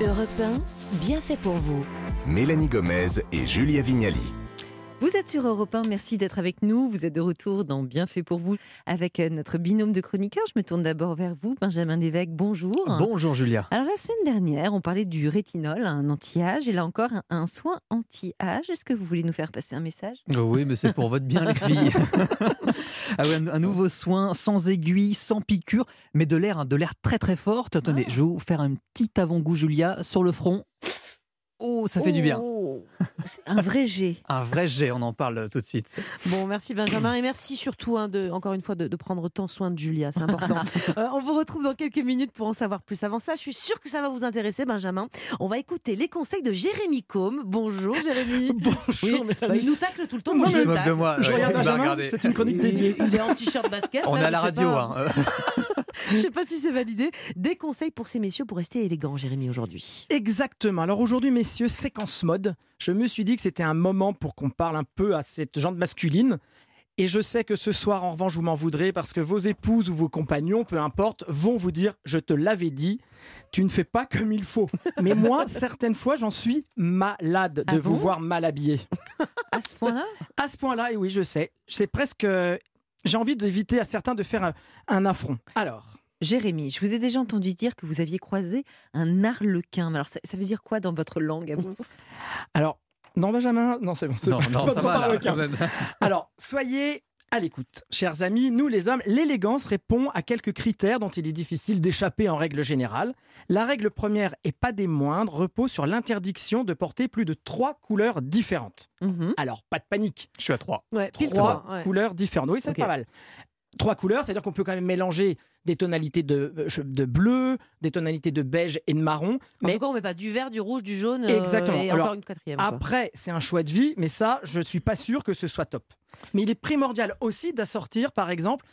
Europe 1, bien fait pour vous. Mélanie Gomez et Julia Vignali. Vous êtes sur Europe 1, merci d'être avec nous. Vous êtes de retour dans Bien fait pour vous avec euh, notre binôme de chroniqueurs. Je me tourne d'abord vers vous, Benjamin Lévesque. Bonjour. Bonjour Julia. Alors la semaine dernière, on parlait du rétinol, un anti-âge, et là encore un, soin anti-âge. Est-ce que vous voulez nous faire passer un message? Oh oui, mais c'est pour votre bien, les filles. ah oui, un, un nouveau soin sans aiguille, sans piqûre, mais de l'air, hein, de l'air très très fort. Attendez, Ah. je vais vous faire un petit avant-goût, Julia, sur le front. Oh, ça fait du bien. Oh, c'est un vrai jet. Un vrai jet, on en parle tout de suite. Bon, merci Benjamin et merci surtout, hein, de, encore une fois, de, de prendre tant soin de Julia, c'est important. Euh, on vous retrouve dans quelques minutes pour en savoir plus. Avant ça, je suis sûre que ça va vous intéresser, Benjamin. On va écouter les conseils de Jérémy Combe. Bonjour Jérémy. Bonjour, Bah, il nous tacle tout le temps. Il se moque de moi. Je ouais, regarde il m'a Benjamin, regardé. c'est une chronique dédiée. il est en t-shirt basket. On là, est à je la radio. pas. hein. Euh, Je sais pas si c'est validé. Des conseils pour ces messieurs pour rester élégants, Jérémy, aujourd'hui. Exactement. Alors aujourd'hui, messieurs, séquence mode. Je me suis dit que c'était un moment pour qu'on parle un peu à cette jante masculine. Et je sais que ce soir, en revanche, vous m'en voudrez parce que vos épouses ou vos compagnons, peu importe, vont vous dire Je te l'avais dit, tu ne fais pas comme il faut. Mais moi, certaines fois, j'en suis malade de Ah vous bon voir mal habillé. À ce point-là? À ce point-là, et oui, je sais, c'est presque. J'ai envie d'éviter à certains de faire un, un affront. Alors. Jérémy, je vous ai déjà entendu dire que vous aviez croisé un arlequin. Alors, ça, ça veut dire quoi dans votre langue à vous? Alors, non, Benjamin, non, c'est bon. c'est Non, non, Pas ça va là. Alors, soyez à l'écoute. Chers amis, nous les hommes, l'élégance répond à quelques critères dont il est difficile d'échapper en règle générale. La règle première, et pas des moindres, repose sur l'interdiction de porter plus de trois couleurs différentes. Mhm. Alors, pas de panique. Je suis à 3. Ouais, pile Trois trois, ouais. couleurs différentes. Oui, c'est Ok. pas mal. Trois couleurs, c'est-à-dire qu'on peut quand même mélanger des tonalités de, euh, de bleu, des tonalités de beige et de marron. En Mais tout cas, on met pas du vert, du rouge, du jaune. euh, Exactement. Et Alors, encore une quatrième. quoi. Après, c'est un choix de vie, mais ça, je ne suis pas sûr que ce soit top. Mais il est primordial aussi d'assortir, par exemple,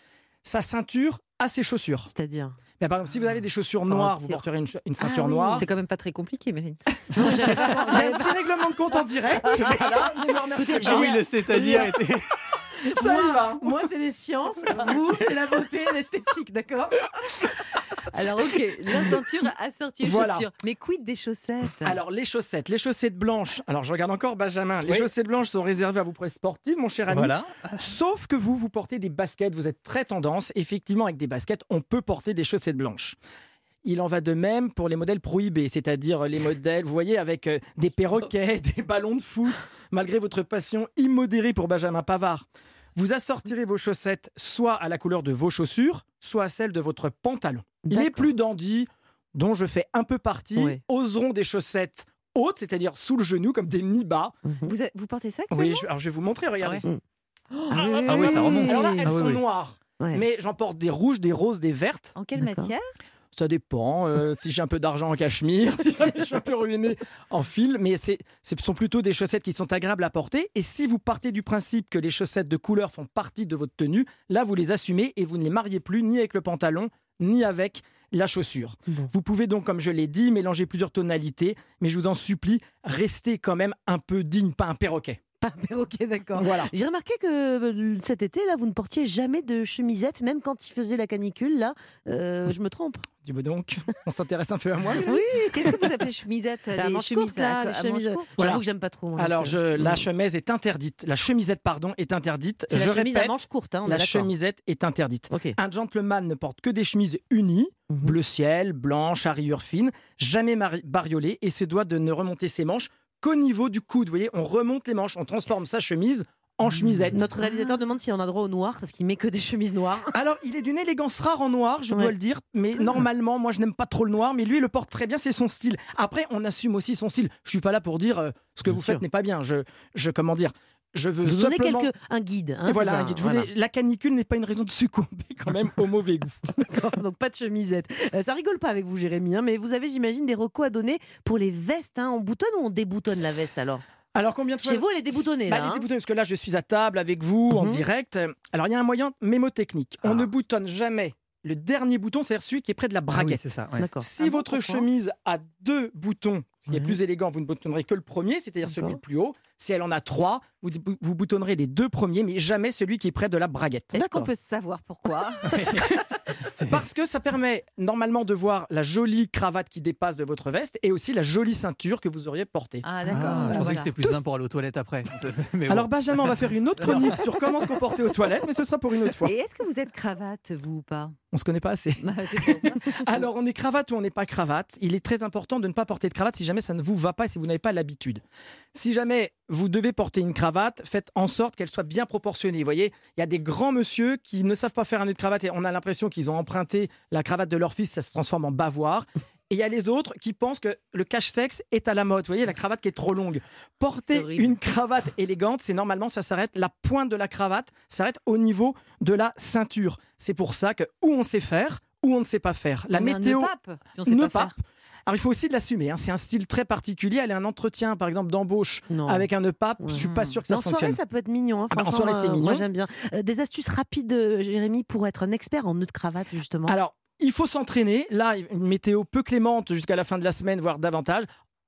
sa ceinture à ses chaussures. C'est-à-dire Mais par exemple, si vous avez des chaussures Par noires, vous porterez une, ch- une ceinture Ah oui, noire. C'est quand même pas très compliqué, Mélanie. Non, j'avais pas- Il y a un petit règlement de compte en direct. voilà, ne me remerciez Écoutez, pas. Ah oui, le c'est-à-dire était. Ça y va. Moi, c'est les sciences, vous, c'est la beauté, l'esthétique, d'accord Alors, ok, la ceinture assortie aux Voilà. chaussures. Mais quid des chaussettes? Alors, les chaussettes, les chaussettes blanches. Alors, je regarde encore Benjamin. Les Oui. chaussettes blanches sont réservées à vos prêts sportifs, mon cher ami. Voilà. Sauf que vous, vous portez des baskets, vous êtes très tendance. Effectivement, avec des baskets, on peut porter des chaussettes blanches. Il en va de même pour les modèles prohibés, c'est-à-dire les modèles, vous voyez, avec euh, des perroquets, des ballons de foot, malgré votre passion immodérée pour Benjamin Pavard. Vous assortirez vos chaussettes soit à la couleur de vos chaussures, soit à celle de votre pantalon. Les plus dandys, dont je fais un peu partie, Ouais. oseront des chaussettes hautes, c'est-à-dire sous le genou, comme des mi-bas. vous, a- vous portez ça Oui, je, alors je vais vous montrer, regardez. ouais. Ah oui, ça remonte. Alors là, elles Ah oui, sont oui. noires. Ouais. Mais j'en porte des rouges, des roses, des vertes. En quelle matière Ça dépend. euh, si j'ai un peu d'argent en cachemire, si je suis un peu ruiné en fil. Mais ce sont plutôt des chaussettes qui sont agréables à porter. Et si vous partez du principe que les chaussettes de couleur font partie de votre tenue, là, vous les assumez et vous ne les mariez plus ni avec le pantalon, ni avec la chaussure. Bon. Vous pouvez donc, comme je l'ai dit, mélanger plusieurs tonalités. Mais je vous en supplie, restez quand même un peu digne, pas un perroquet. Pas un perroquet, d'accord. Voilà. J'ai remarqué que euh, cet été, là, vous ne portiez jamais de chemisette, même quand il faisait la canicule, là. Euh, je me trompe Dis-moi donc, on s'intéresse un peu à moi. Oui, qu'est-ce que vous appelez chemisette La Les manche chemises courte, là, à- les à chemises. manches courtes Voilà. J'avoue que j'aime pas trop. moi, Alors, je, euh, la chemise est interdite. La chemisette, pardon, est interdite. C'est je la chemise à répète, manches courtes, hein, on la chemisette est interdite. Un gentleman ne porte que des chemises unies, Mhm. bleu ciel, blanche, à rayures fines, jamais bariolées, et se doit de ne remonter ses manches qu'au niveau du coude. Vous voyez, on remonte les manches, on transforme sa chemise en chemisette. Notre réalisateur demande si on a droit au noir, parce qu'il met que des chemises noires. Alors, il est d'une élégance rare en noir, je Ouais. dois le dire, mais normalement, moi, je n'aime pas trop le noir, mais lui, il le porte très bien, c'est son style. Après, on assume aussi son style. Je suis pas là pour dire euh, ce que Bien vous sûr. faites n'est pas bien. Je, je, comment dire, je veux Vous donnez simplement... quelques, un guide. hein, c'est voilà, ça, un guide. Je voilà. voulais- la canicule n'est pas une raison de succomber quand même au mauvais goût. Donc pas de chemisette. Euh, ça rigole pas avec vous, Jérémy, hein, mais vous avez, j'imagine, des recos à donner pour les vestes. hein. On boutonne ou on déboutonne la veste alors? Alors combien de fois Chez vous, elle est déboutonnée, Bah, là, elle est déboutonnée, parce que là, je suis à table avec vous en Mhm. direct. Alors, il y a un moyen mémotechnique. On Ah. ne boutonne jamais le dernier bouton, c'est-à-dire celui qui est près de la Ah oui, braguette. c'est ça. ouais. D'accord. Si Ah votre chemise a deux boutons, ce qui est Mhm. plus élégant, vous ne boutonnerez que le premier, c'est-à-dire celui le plus haut. Si elle en a trois, vous, vous boutonnerez les deux premiers, mais jamais celui qui est près de la braguette. Est-ce qu'on peut savoir pourquoi? Parce que ça permet normalement de voir la jolie cravate qui dépasse de votre veste et aussi la jolie ceinture que vous auriez portée. Ah, d'accord. Ah, je pensais Voilà. que c'était plus simple pour aller aux toilettes après. Mais bon. Alors Benjamin, on va faire une autre chronique sur comment se comporter aux toilettes, mais ce sera pour une autre fois. Et est-ce que vous êtes cravate, vous ou pas? On se connaît pas assez. Bah, ça. Alors, on est cravate ou on n'est pas cravate. Il est très important de ne pas porter de cravate si jamais ça ne vous va pas et si vous n'avez pas l'habitude. Si jamais vous devez porter une cravate, faites en sorte qu'elle soit bien proportionnée. Vous voyez, il y a des grands monsieur qui ne savent pas faire un nœud de cravate et on a l'impression qu'ils ont emprunté la cravate de leur fils, ça se transforme en bavoir. Et il y a les autres qui pensent que le cache-sexe est à la mode. Vous voyez, la cravate qui est trop longue. Porter une cravate élégante, c'est normalement, ça s'arrête, la pointe de la cravate s'arrête au niveau de la ceinture. C'est pour ça que ou on sait faire, ou on ne sait pas faire. La On météo pape, si on sait ne pas pas. faire. Alors il faut aussi l'assumer. hein. C'est un style très particulier. Aller à un entretien, par exemple d'embauche, avec un nœud pape, Ouais. je suis pas sûr que ça en fonctionne. soirée, ça peut être mignon. hein, Ah bah, en soirée, c'est euh, mignon. Moi, j'aime bien. Euh, des astuces rapides, euh, Jérémy, pour être un expert en nœud de cravate, justement? Alors il faut s'entraîner. Là, une météo peu clémente jusqu'à la fin de la semaine, voire davantage.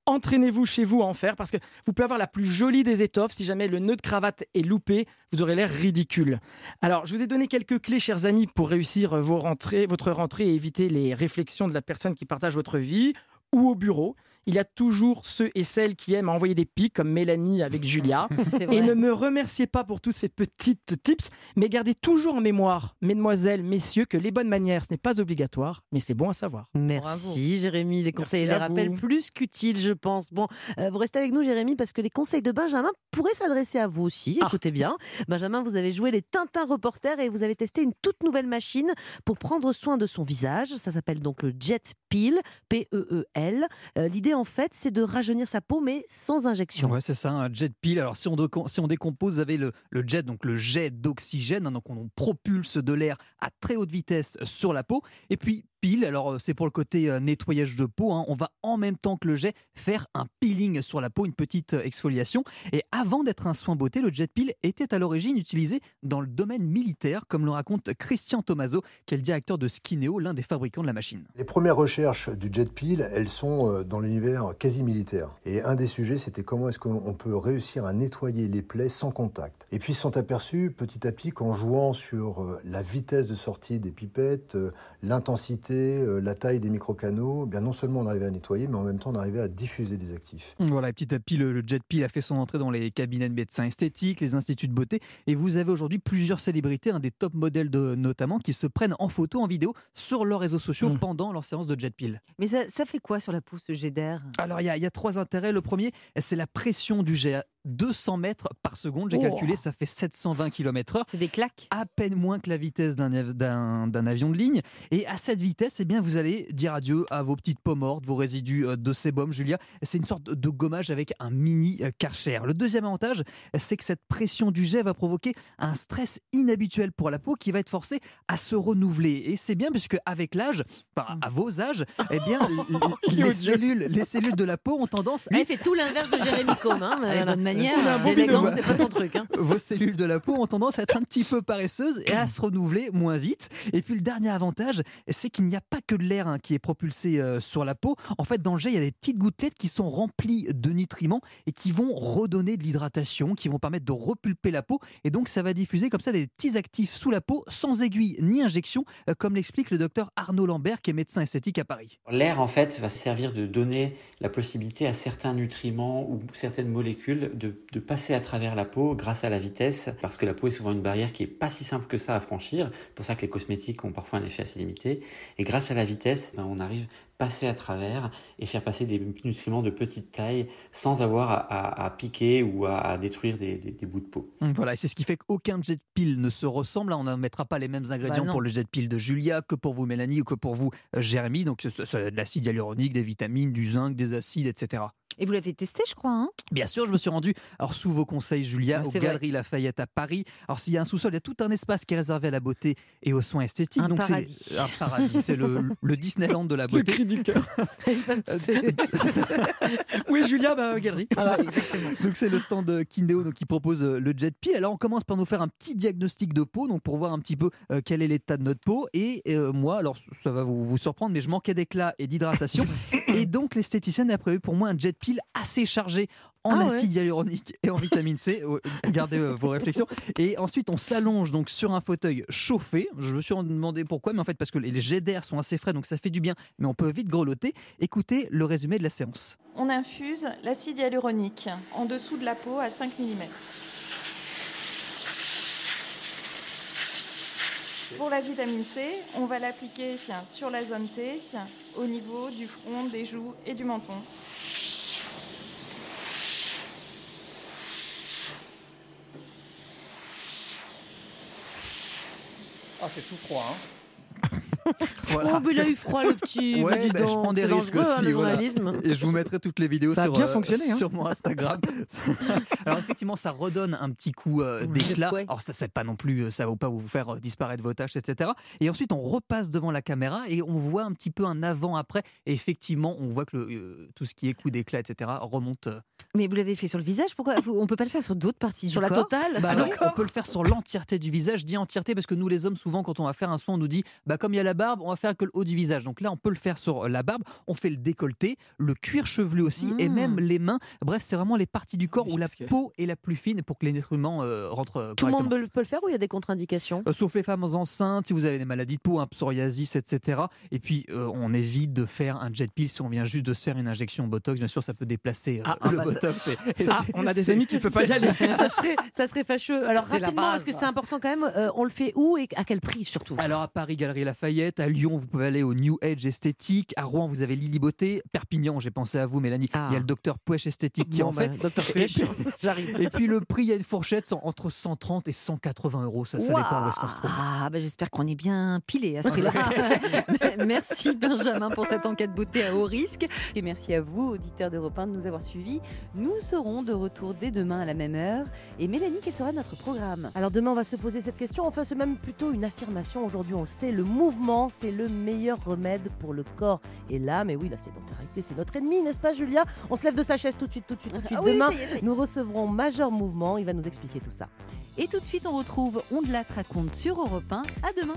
Entraînez-vous chez vous à en faire parce que vous pouvez avoir la plus jolie des étoffes. Si jamais le nœud de cravate est loupé, vous aurez l'air ridicule. Alors, je vous ai donné quelques clés, chers amis, pour réussir vos rentrées, votre rentrée et éviter les réflexions de la personne qui partage votre vie ou au bureau. Il y a toujours ceux et celles qui aiment envoyer des pics, comme Mélanie avec Julia. Et ne me remerciez pas pour tous ces petites tips, mais gardez toujours en mémoire, mesdemoiselles, messieurs, que les bonnes manières, ce n'est pas obligatoire, mais c'est bon à savoir. Merci Jérémy, les conseils et les rappels vous. plus qu'utiles, je pense. Bon, euh, vous restez avec nous Jérémy parce que les conseils de Benjamin pourraient s'adresser à vous aussi. Ah. Écoutez bien, Benjamin, vous avez joué les Tintin reporters et vous avez testé une toute nouvelle machine pour prendre soin de son visage. Ça s'appelle donc le Jet Peel, P-E-E-L. Euh, L'idée en fait, c'est de rajeunir sa peau mais sans injection. Ouais, c'est ça, un jet pile. Alors, si on, décompose, vous avez le, le jet, donc le jet d'oxygène. hein, donc, on propulse de l'air à très haute vitesse sur la peau. Et puis, alors euh, c'est pour le côté euh, nettoyage de peau. hein, on va en même temps que le jet faire un peeling sur la peau, une petite euh, exfoliation. Et avant d'être un soin beauté, le jet peel était à l'origine utilisé dans le domaine militaire, comme le raconte Christian Tomaso, qui est le directeur de Skineo, l'un des fabricants de la machine. Les premières recherches du jet peel, elles sont dans l'univers quasi militaire. Et un des sujets, c'était comment est-ce qu'on peut réussir à nettoyer les plaies sans contact. Et puis ils sont aperçus petit à petit qu'en jouant sur la vitesse de sortie des pipettes, l'intensité, euh, la taille des microcanaux, eh bien non seulement on arrivait à nettoyer, mais en même temps on arrivait à diffuser des actifs. Voilà, et petit à petit, le, le jet peel a fait son entrée dans les cabinets de médecins esthétiques, les instituts de beauté, et vous avez aujourd'hui plusieurs célébrités, un des top modèles de, notamment, qui se prennent en photo, en vidéo, sur leurs réseaux sociaux Mm. pendant leur séance de jet peel. Mais ça, ça fait quoi sur la peau, ce jet d'air Alors, il y, a- il y a trois intérêts. Le premier, c'est la pression du jet. 200 mètres par seconde, j'ai Oh. calculé, ça fait 720 km/h. C'est des claques à peine moins que la vitesse d'un av- d'un d'un avion de ligne. Et à cette vitesse, eh bien, vous allez dire adieu à vos petites peaux mortes, vos résidus euh, de sébum, Julia. C'est une sorte de gommage avec un mini euh, Karcher. Le deuxième avantage, c'est que cette pression du jet va provoquer un stress inhabituel pour la peau qui va être forcée à se renouveler. Et c'est bien puisque avec l'âge, enfin, à vos âges, eh bien, l- les, cellules, les cellules de la peau ont tendance à Lui, il être fait tout l'inverse de Jérémy. Hein, voilà. bonne manière. On a un bon L'élégance, c'est pas son truc. Hein. vos cellules de la peau ont tendance à être un petit peu paresseuses et à se renouveler moins vite. Et puis le dernier avantage, c'est qu'il n'y a pas que de l'air hein, qui est propulsé euh, sur la peau. En fait, dans le jet, il y a des petites gouttelettes qui sont remplies de nutriments et qui vont redonner de l'hydratation, qui vont permettre de repulper la peau. Et donc, ça va diffuser comme ça des petits actifs sous la peau, sans aiguille ni injection, euh, comme l'explique le docteur Arnaud Lambert, qui est médecin esthétique à Paris. L'air, en fait, va servir de donner la possibilité à certains nutriments ou certaines molécules de, de passer à travers la peau grâce à la vitesse, parce que la peau est souvent une barrière qui est pas si simple que ça à franchir. C'est pour ça que les cosmétiques ont parfois un effet assez limité. Et grâce à la vitesse, ben, on arrive à passer à travers et faire passer des nutriments de petite taille sans avoir à, à- à piquer ou à, à détruire des, des- des bouts de peau. Voilà, et c'est ce qui fait qu'aucun jet peel ne se ressemble. Là, on ne mettra pas les mêmes ingrédients non. pour le jet peel de Julia que pour vous, Mélanie, ou que pour vous, euh, Jérémy. Donc, de l'acide hyaluronique, des vitamines, du zinc, des acides, etc. Et vous l'avez testé, je crois. Hein? Bien sûr, je me suis rendu, alors sous vos conseils, Julia, Ah, aux vrai. Galeries Lafayette à Paris. Alors, s'il y a un sous-sol, il y a tout un espace qui est réservé à la beauté et aux soins esthétiques. Un Donc, c'est un paradis. C'est le, le Disneyland de la Le beauté. cri du cœur. oui, Julia, bah, galerie. Exactement. Donc c'est le stand euh, Kindeo donc, qui propose euh, le jet peel. Alors on commence par nous faire un petit diagnostic de peau donc pour voir un petit peu euh, quel est l'état de notre peau. Et euh, moi, alors ça va vous, vous surprendre, mais je manquais d'éclat et d'hydratation. Et donc l'esthéticienne a prévu pour moi un jet pile assez chargé en Ah ouais. acide hyaluronique et en vitamine C. Euh, Gardez euh, vos réflexions. Et ensuite, on s'allonge donc sur un fauteuil chauffé. Je me suis demandé pourquoi, mais en fait parce que les jets d'air sont assez frais, donc ça fait du bien, mais on peut vite grelotter. Écoutez le résumé de la séance. On infuse l'acide hyaluronique en dessous de la peau à 5 mm. Pour la vitamine C, on va l'appliquer sur la zone T, au niveau du front, des joues et du menton. Ah, c'est tout froid. Hein Oh, mais il a eu froid, le petit. Ouais, bah, je prends des risques hein, aussi, le voilà. journalisme. Et je vous mettrai toutes les vidéos Ça a sur, bien euh, fonctionné, hein. sur mon Instagram. Alors effectivement, ça redonne un petit coup euh, d'éclat. Ouais. Alors ça, c'est pas non plus, euh, ça va pas vous faire euh, disparaître vos tâches, etc. Et ensuite, on repasse devant la caméra et on voit un petit peu un avant-après. Et effectivement, on voit que le, euh, tout ce qui est coup d'éclat, etc. remonte. euh, Mais vous l'avez fait sur le visage, pourquoi on peut pas le faire sur d'autres parties Sur du la corps? totale? Bah sur alors, le on peut le faire sur l'entièreté du visage. Je dis entièreté parce que nous, les hommes, souvent, quand on va faire un soin, on nous dit, bah comme il y a la barbe, on va faire que le haut du visage. Donc là, on peut le faire sur la barbe. On fait le décolleté, le cuir chevelu aussi, et Mm. même les mains. Bref, c'est vraiment les parties du corps Oui, où la que- peau est la plus fine pour que les nutriments euh, rentrent euh, Tout le monde peut le- faire ou il y a des contre-indications? Euh, sauf les femmes enceintes, si vous avez des maladies de peau, un psoriasis, etc. Et puis, euh, on évite de faire un jet peel si on vient juste de se faire une injection Botox. Bien sûr, ça peut déplacer euh, Ah, le bah, Botox. et- et Ah, on a des amis qui ne peuvent pas y aller. ça, serait, ça serait fâcheux. Alors rapidement, parce que c'est important quand même, euh, on le fait où et à quel prix surtout? Alors à Paris, Galerie Lafayette, à Lyon, vous pouvez aller au New Age Esthétique, à Rouen, vous avez Lily Beauté, Perpignan, j'ai pensé à vous Mélanie, Ah. il y a le docteur Pouèche Esthétique qui Bon, en fait. bah, Docteur Et Flèche, puis- j'arrive. Et puis le prix, il y a une fourchette entre 130 et 180 euros, ça, ça dépend où est-ce qu'on se trouve. Ah, bah, j'espère qu'on est bien pilé à ce prix-là. merci Benjamin pour cette enquête beauté à haut risque. Et merci à vous, auditeurs d'Europe 1, de nous avoir suivis. Nous serons de retour dès demain à la même heure. Et Mélanie, quel sera notre programme? Alors demain, on va se poser cette question. Enfin, c'est même plutôt une affirmation. Aujourd'hui, on le sait, le mouvement, c'est le meilleur remède pour le corps et l'âme. Et oui, la sédentarité, c'est notre ennemi, n'est-ce pas, Julia? On se lève de sa chaise tout de suite, tout de suite, tout de suite. Ah oui, demain, est, est. nous recevrons Major Mouvement. Il va nous expliquer tout ça. Et tout de suite, on retrouve On de la raconte sur Europe 1. À demain.